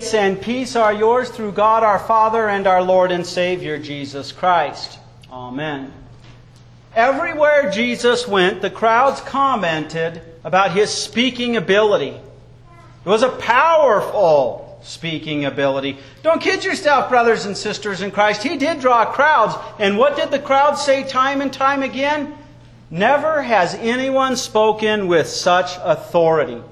Grace and peace are yours through God our Father and our Lord and Savior Jesus Christ. Amen. Everywhere Jesus went, the crowds commented about his speaking ability. It was a powerful speaking ability. Don't kid yourself, brothers and sisters in Christ. He did draw crowds. And what did the crowds say time and time again? Never has anyone spoken with such authority.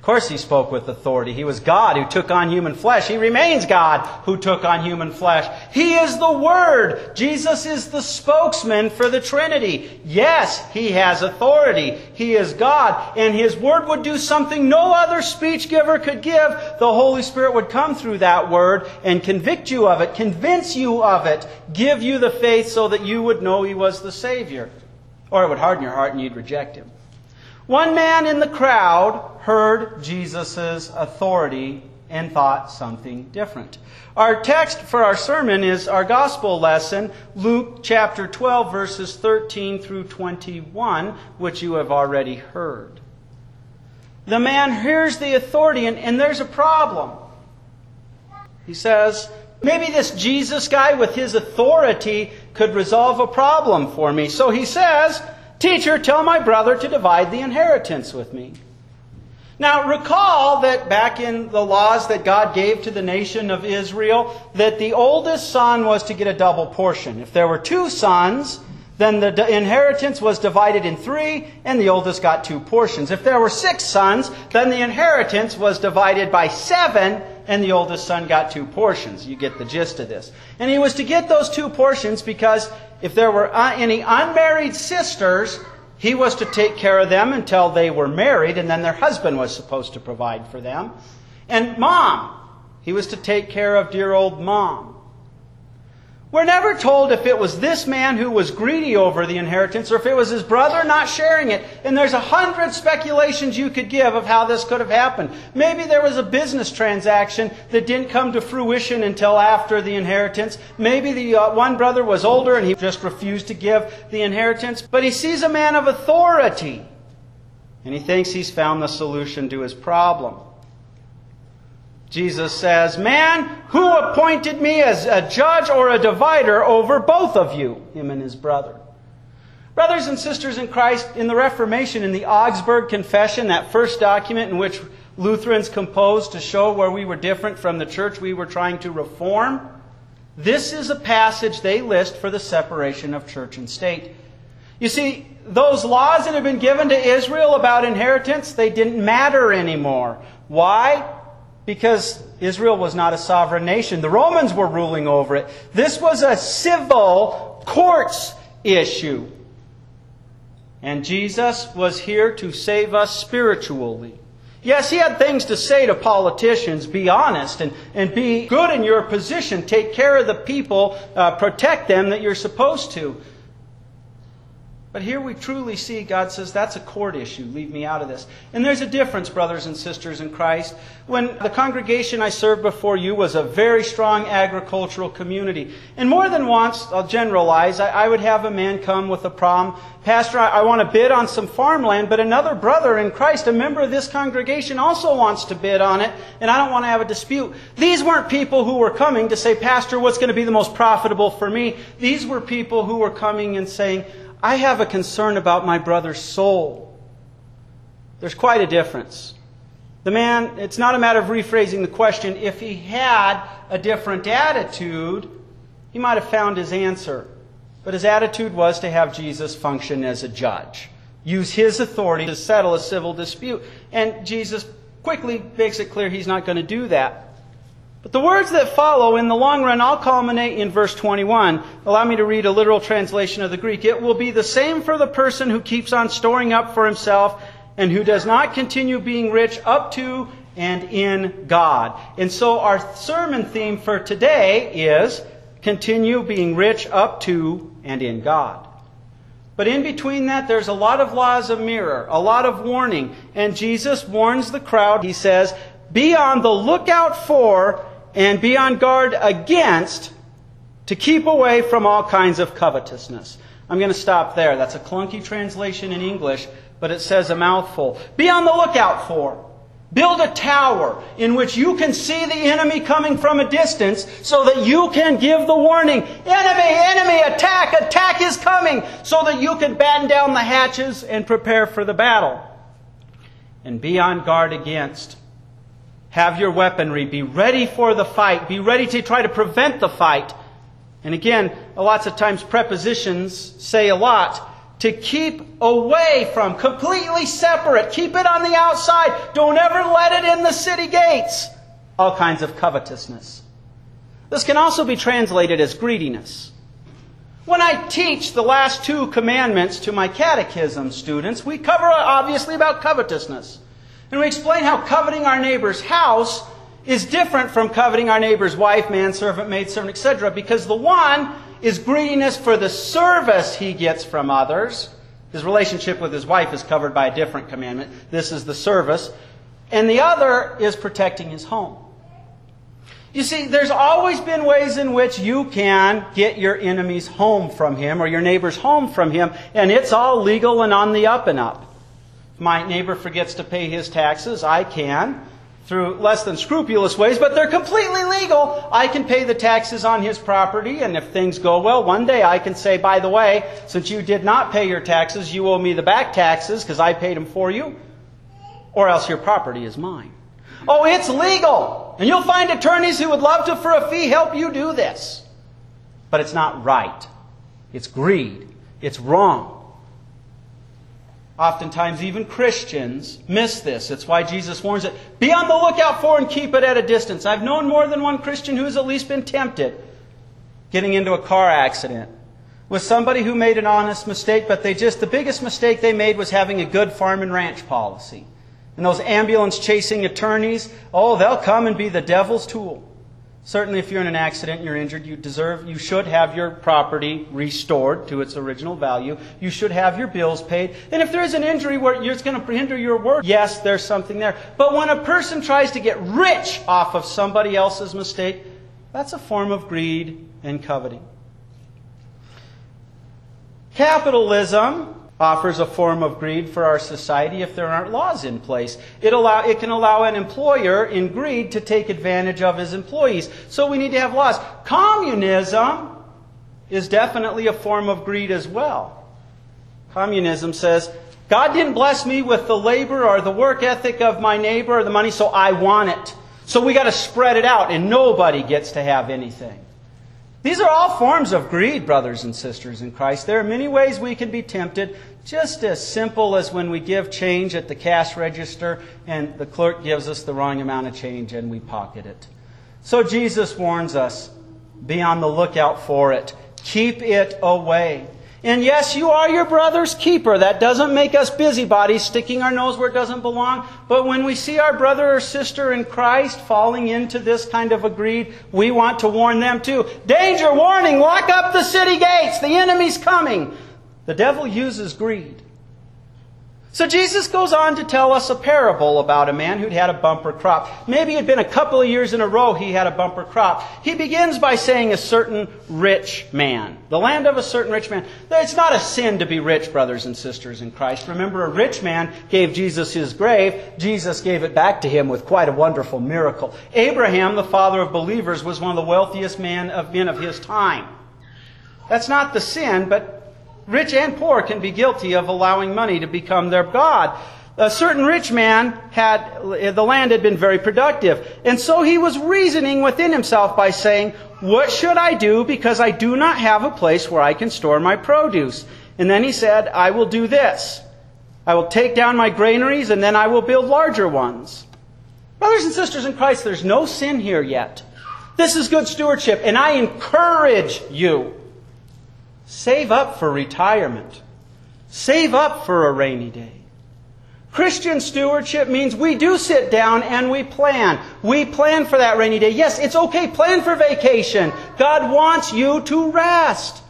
Of course, he spoke with authority. He was God who took on human flesh. He remains God who took on human flesh. He is the Word. Jesus is the spokesman for the Trinity. Yes, he has authority. He is God. And his Word would do something no other speech giver could give. The Holy Spirit would come through that Word and convict you of it, convince you of it, give you the faith so that you would know he was the Savior. Or it would harden your heart and you'd reject him. One man in the crowd heard Jesus' authority and thought something different. Our text for our sermon is our gospel lesson, Luke chapter 12, verses 13 through 21, which you have already heard. The man hears the authority, and, and there's a problem. He says, Maybe this Jesus guy with his authority could resolve a problem for me. So he says, Teacher, tell my brother to divide the inheritance with me. Now, recall that back in the laws that God gave to the nation of Israel, that the oldest son was to get a double portion. If there were two sons, then the inheritance was divided in three, and the oldest got two portions. If there were six sons, then the inheritance was divided by seven, and the oldest son got two portions. You get the gist of this. And he was to get those two portions because if there were uh, any unmarried sisters, he was to take care of them until they were married, and then their husband was supposed to provide for them. And mom, he was to take care of dear old mom. We're never told if it was this man who was greedy over the inheritance or if it was his brother not sharing it. And there's a hundred speculations you could give of how this could have happened. Maybe there was a business transaction that didn't come to fruition until after the inheritance. Maybe the uh, one brother was older and he just refused to give the inheritance. But he sees a man of authority and he thinks he's found the solution to his problem. Jesus says, Man, who appointed me as a judge or a divider over both of you? Him and his brother. Brothers and sisters in Christ, in the Reformation, in the Augsburg Confession, that first document in which Lutherans composed to show where we were different from the church we were trying to reform, this is a passage they list for the separation of church and state. You see, those laws that had been given to Israel about inheritance, they didn't matter anymore. Why? Because Israel was not a sovereign nation. The Romans were ruling over it. This was a civil courts issue. And Jesus was here to save us spiritually. Yes, he had things to say to politicians. Be honest and, and be good in your position. Take care of the people, uh, protect them that you're supposed to. But here we truly see God says that's a court issue. Leave me out of this. And there's a difference, brothers and sisters in Christ. When the congregation I served before you was a very strong agricultural community. And more than once, I'll generalize, I, I would have a man come with a problem. Pastor, I, I want to bid on some farmland, but another brother in Christ, a member of this congregation, also wants to bid on it, and I don't want to have a dispute. These weren't people who were coming to say, Pastor, what's going to be the most profitable for me? These were people who were coming and saying, I have a concern about my brother's soul. There's quite a difference. The man, it's not a matter of rephrasing the question. If he had a different attitude, he might have found his answer. But his attitude was to have Jesus function as a judge, use his authority to settle a civil dispute. And Jesus quickly makes it clear he's not going to do that. But the words that follow in the long run all culminate in verse 21. Allow me to read a literal translation of the Greek. It will be the same for the person who keeps on storing up for himself and who does not continue being rich up to and in God. And so our sermon theme for today is continue being rich up to and in God. But in between that, there's a lot of laws of mirror, a lot of warning. And Jesus warns the crowd. He says, Be on the lookout for and be on guard against to keep away from all kinds of covetousness. I'm going to stop there. That's a clunky translation in English, but it says a mouthful. Be on the lookout for. Build a tower in which you can see the enemy coming from a distance so that you can give the warning enemy, enemy, attack, attack is coming so that you can batten down the hatches and prepare for the battle. And be on guard against. Have your weaponry. Be ready for the fight. Be ready to try to prevent the fight. And again, lots of times prepositions say a lot to keep away from, completely separate. Keep it on the outside. Don't ever let it in the city gates. All kinds of covetousness. This can also be translated as greediness. When I teach the last two commandments to my catechism students, we cover obviously about covetousness. And we explain how coveting our neighbor's house is different from coveting our neighbor's wife, manservant, maidservant, etc. Because the one is greediness for the service he gets from others. His relationship with his wife is covered by a different commandment. This is the service. And the other is protecting his home. You see, there's always been ways in which you can get your enemy's home from him or your neighbor's home from him, and it's all legal and on the up and up. My neighbor forgets to pay his taxes, I can through less than scrupulous ways, but they're completely legal. I can pay the taxes on his property, and if things go well, one day I can say, by the way, since you did not pay your taxes, you owe me the back taxes because I paid them for you, or else your property is mine. Oh, it's legal! And you'll find attorneys who would love to, for a fee, help you do this. But it's not right. It's greed. It's wrong. Oftentimes, even Christians miss this. It's why Jesus warns it. Be on the lookout for and keep it at a distance. I've known more than one Christian who's at least been tempted getting into a car accident with somebody who made an honest mistake, but they just, the biggest mistake they made was having a good farm and ranch policy. And those ambulance chasing attorneys, oh, they'll come and be the devil's tool. Certainly, if you're in an accident and you're injured, you deserve, you should have your property restored to its original value. You should have your bills paid. And if there is an injury where it's going to hinder your work, yes, there's something there. But when a person tries to get rich off of somebody else's mistake, that's a form of greed and coveting. Capitalism offers a form of greed for our society if there aren't laws in place. It, allow, it can allow an employer in greed to take advantage of his employees. So we need to have laws. Communism is definitely a form of greed as well. Communism says, God didn't bless me with the labor or the work ethic of my neighbor or the money, so I want it. So we got to spread it out, and nobody gets to have anything. These are all forms of greed, brothers and sisters in Christ. There are many ways we can be tempted, just as simple as when we give change at the cash register and the clerk gives us the wrong amount of change and we pocket it. So Jesus warns us be on the lookout for it, keep it away. And yes, you are your brother's keeper. That doesn't make us busybodies sticking our nose where it doesn't belong. But when we see our brother or sister in Christ falling into this kind of a greed, we want to warn them too. Danger, warning, lock up the city gates. The enemy's coming. The devil uses greed. So Jesus goes on to tell us a parable about a man who'd had a bumper crop. Maybe it had been a couple of years in a row he had a bumper crop. He begins by saying a certain rich man. The land of a certain rich man. It's not a sin to be rich, brothers and sisters in Christ. Remember, a rich man gave Jesus his grave. Jesus gave it back to him with quite a wonderful miracle. Abraham, the father of believers, was one of the wealthiest men of men of his time. That's not the sin, but Rich and poor can be guilty of allowing money to become their God. A certain rich man had, the land had been very productive. And so he was reasoning within himself by saying, What should I do because I do not have a place where I can store my produce? And then he said, I will do this. I will take down my granaries and then I will build larger ones. Brothers and sisters in Christ, there's no sin here yet. This is good stewardship, and I encourage you Save up for retirement. Save up for a rainy day. Christian stewardship means we do sit down and we plan. We plan for that rainy day. Yes, it's okay. Plan for vacation. God wants you to rest.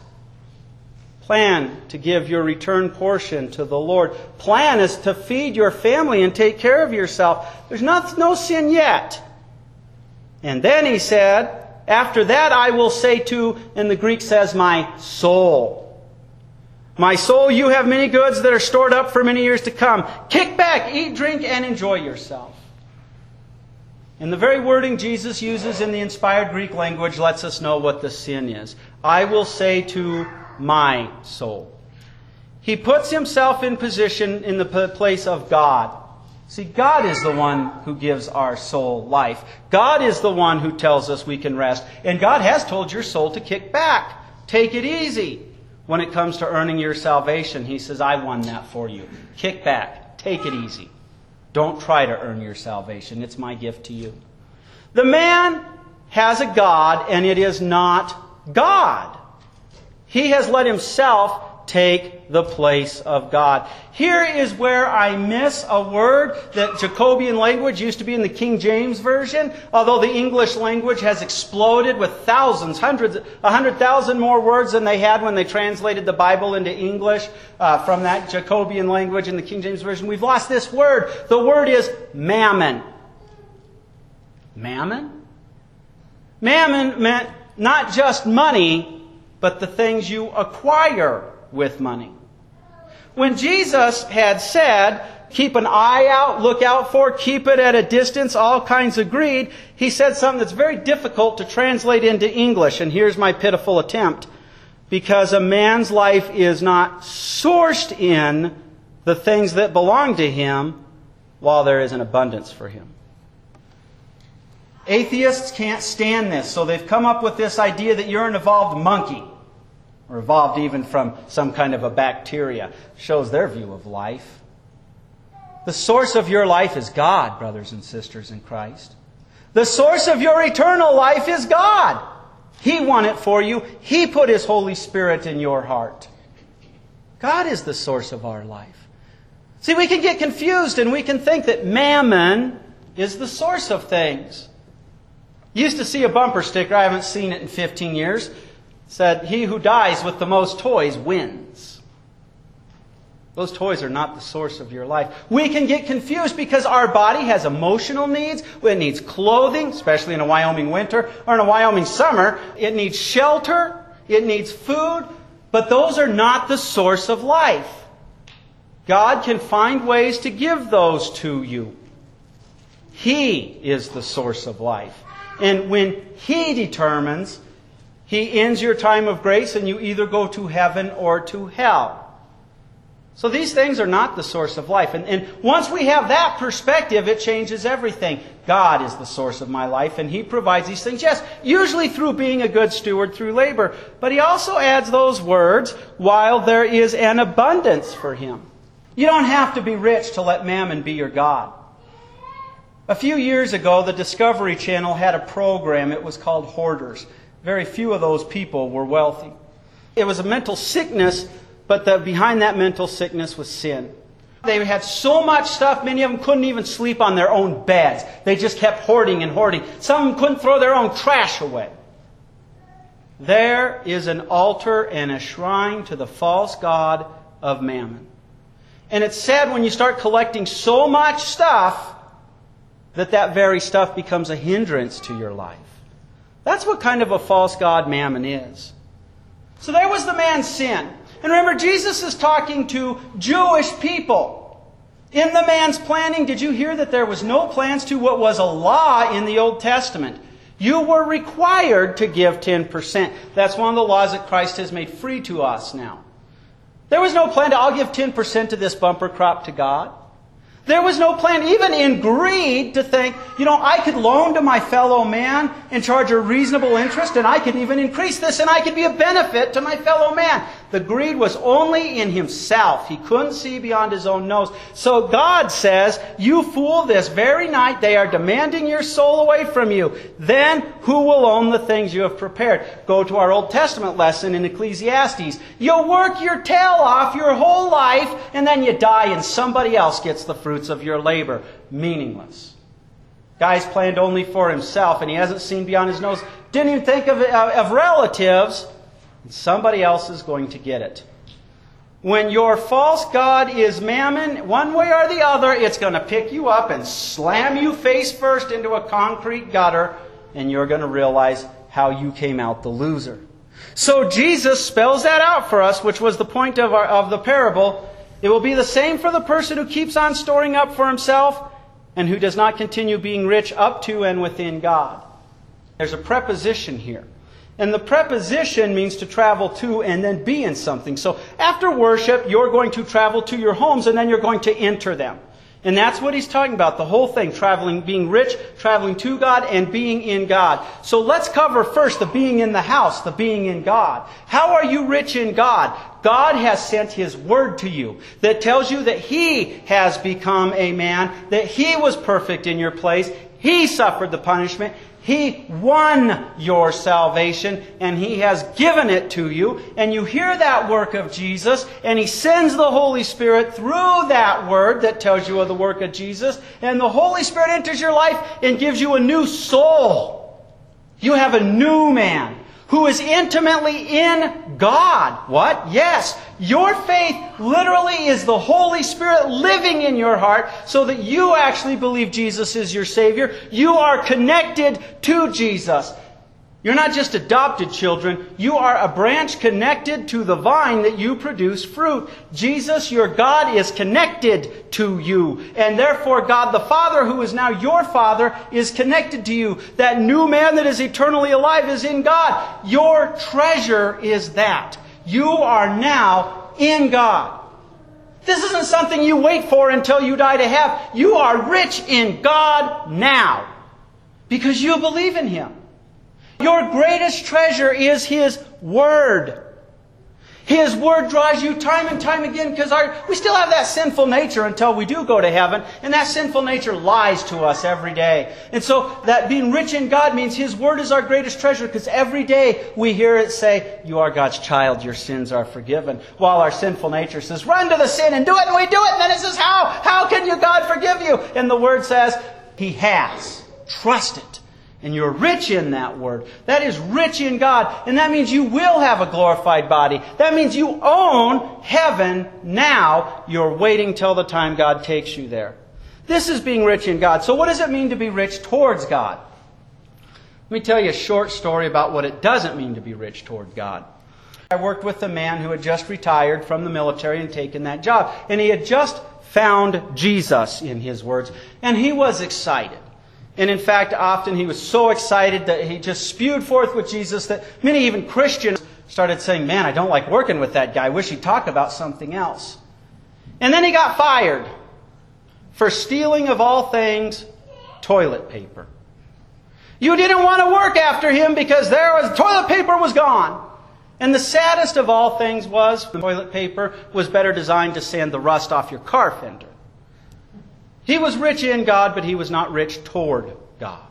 Plan to give your return portion to the Lord. Plan is to feed your family and take care of yourself. There's not, no sin yet. And then he said, after that, I will say to, and the Greek says, my soul. My soul, you have many goods that are stored up for many years to come. Kick back, eat, drink, and enjoy yourself. And the very wording Jesus uses in the inspired Greek language lets us know what the sin is. I will say to my soul. He puts himself in position in the place of God. See, God is the one who gives our soul life. God is the one who tells us we can rest. And God has told your soul to kick back. Take it easy. When it comes to earning your salvation, He says, I won that for you. Kick back. Take it easy. Don't try to earn your salvation. It's my gift to you. The man has a God, and it is not God. He has let himself take the place of God. Here is where I miss a word that Jacobean language used to be in the King James Version, although the English language has exploded with thousands, hundreds, a hundred thousand more words than they had when they translated the Bible into English uh, from that Jacobean language in the King James Version. We've lost this word. The word is mammon. Mammon? Mammon meant not just money, but the things you acquire with money. When Jesus had said, keep an eye out, look out for, keep it at a distance, all kinds of greed, he said something that's very difficult to translate into English, and here's my pitiful attempt. Because a man's life is not sourced in the things that belong to him while there is an abundance for him. Atheists can't stand this, so they've come up with this idea that you're an evolved monkey or evolved even from some kind of a bacteria, shows their view of life. The source of your life is God, brothers and sisters in Christ. The source of your eternal life is God. He won it for you. He put His Holy Spirit in your heart. God is the source of our life. See, we can get confused and we can think that mammon is the source of things. Used to see a bumper sticker, I haven't seen it in 15 years said, He who dies with the most toys wins. Those toys are not the source of your life. We can get confused because our body has emotional needs. It needs clothing, especially in a Wyoming winter or in a Wyoming summer. It needs shelter. It needs food. But those are not the source of life. God can find ways to give those to you. He is the source of life. And when He determines he ends your time of grace and you either go to heaven or to hell. So these things are not the source of life. And, and, once we have that perspective, it changes everything. God is the source of my life, and He provides these things. Yes, usually through being a good steward through labor. But He also adds those words, while there is an abundance for Him. You don't have to be rich to let mammon be your God. A few years ago, the Discovery Channel had a program. It was called Hoarders. Very few of those people were wealthy. It was a mental sickness, but the, behind that mental sickness was sin. They had so much stuff, many of them couldn't even sleep on their own beds. They just kept hoarding and hoarding. Some of them couldn't throw their own trash away. There is an altar and a shrine to the false god of mammon. And it's sad when you start collecting so much stuff that that very stuff becomes a hindrance to your life. That's what kind of a false god mammon is. So there was the man's sin. And remember, Jesus is talking to Jewish people. In the man's planning, did you hear that there was no plans to what was a law in the Old Testament? You were required to give 10%. That's one of the laws that Christ has made free to us now. There was no plan to, I'll give 10% to this bumper crop to God. There was no plan, even in greed, to think, you know, I could loan to my fellow man and charge a reasonable interest, and I could even increase this, and I could be a benefit to my fellow man. The greed was only in himself. He couldn't see beyond his own nose. So God says, You fool, this very night they are demanding your soul away from you. Then who will own the things you have prepared? Go to our Old Testament lesson in Ecclesiastes. You work your tail off your whole life, and then you die, and somebody else gets the fruits of your labor. Meaningless. Guy's planned only for himself, and he hasn't seen beyond his nose. Didn't even think of, uh, of relatives Somebody else is going to get it. When your false God is mammon, one way or the other, it's going to pick you up and slam you face first into a concrete gutter, and you're going to realize how you came out the loser. So Jesus spells that out for us, which was the point of, our, of the parable. It will be the same for the person who keeps on storing up for himself and who does not continue being rich up to and within God. There's a preposition here. And the preposition means to travel to and then be in something. So after worship, you're going to travel to your homes and then you're going to enter them. And that's what he's talking about, the whole thing, traveling, being rich, traveling to God, and being in God. So let's cover first the being in the house, the being in God. How are you rich in God? God has sent His Word to you that tells you that He has become a man, that He was perfect in your place, He suffered the punishment, he won your salvation and He has given it to you. And you hear that work of Jesus and He sends the Holy Spirit through that word that tells you of the work of Jesus. And the Holy Spirit enters your life and gives you a new soul. You have a new man who is intimately in God. What? Yes. Your faith literally is the Holy Spirit living in your heart so that you actually believe Jesus is your Savior. You are connected to Jesus. You're not just adopted children, you are a branch connected to the vine that you produce fruit. Jesus, your God, is connected to you. And therefore, God the Father, who is now your Father, is connected to you. That new man that is eternally alive is in God. Your treasure is that. You are now in God. This isn't something you wait for until you die to have. You are rich in God now because you believe in Him. Your greatest treasure is His Word. His Word draws you time and time again because we still have that sinful nature until we do go to heaven, and that sinful nature lies to us every day. And so that being rich in God means His Word is our greatest treasure because every day we hear it say, You are God's child, your sins are forgiven. While our sinful nature says, Run to the sin and do it, and we do it, and then it says, How? How can you, God, forgive you? And the Word says, He has. Trust it. And you're rich in that word. That is rich in God. And that means you will have a glorified body. That means you own heaven now. You're waiting till the time God takes you there. This is being rich in God. So what does it mean to be rich towards God? Let me tell you a short story about what it doesn't mean to be rich toward God. I worked with a man who had just retired from the military and taken that job. And he had just found Jesus, in his words. And he was excited. And in fact, often he was so excited that he just spewed forth with Jesus that many, even Christians, started saying, Man, I don't like working with that guy. I wish he'd talk about something else. And then he got fired for stealing, of all things, toilet paper. You didn't want to work after him because there was toilet paper was gone. And the saddest of all things was the toilet paper was better designed to sand the rust off your car fender. He was rich in God, but he was not rich toward God.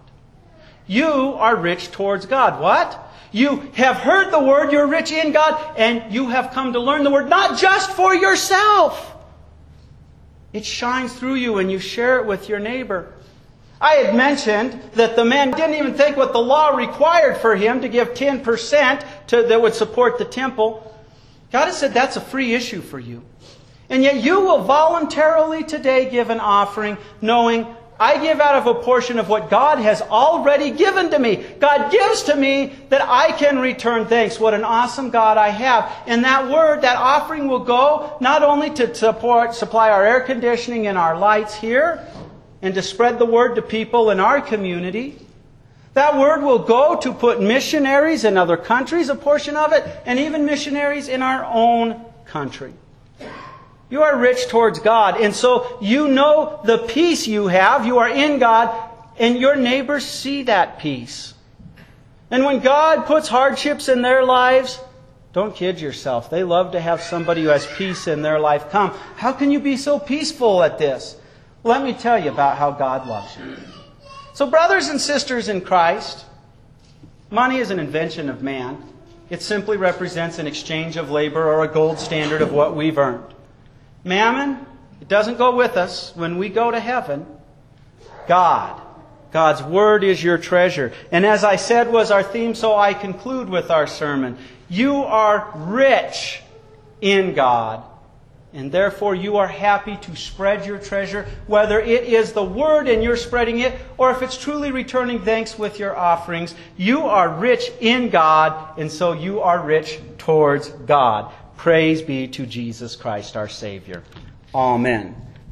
You are rich towards God. What? You have heard the word, you're rich in God, and you have come to learn the word not just for yourself. It shines through you and you share it with your neighbor. I had mentioned that the man didn't even think what the law required for him to give 10% to, that would support the temple. God has said that's a free issue for you. And yet you will voluntarily today give an offering knowing I give out of a portion of what God has already given to me. God gives to me that I can return thanks. What an awesome God I have. And that word, that offering will go not only to support, supply our air conditioning and our lights here, and to spread the word to people in our community. That word will go to put missionaries in other countries, a portion of it, and even missionaries in our own country. You are rich towards God. And so you know the peace you have. You are in God, and your neighbors see that peace. And when God puts hardships in their lives, don't kid yourself. They love to have somebody who has peace in their life come. How can you be so peaceful at this? Let me tell you about how God loves you. So, brothers and sisters in Christ, money is an invention of man. It simply represents an exchange of labor or a gold standard of what we've earned. Mammon, it doesn't go with us when we go to heaven. God. God's Word is your treasure. And as I said was our theme, so I conclude with our sermon. You are rich in God. And therefore you are happy to spread your treasure, whether it is the Word and you're spreading it, or if it's truly returning thanks with your offerings. You are rich in God, and so you are rich towards God. Praise be to Jesus Christ our Savior. Amen.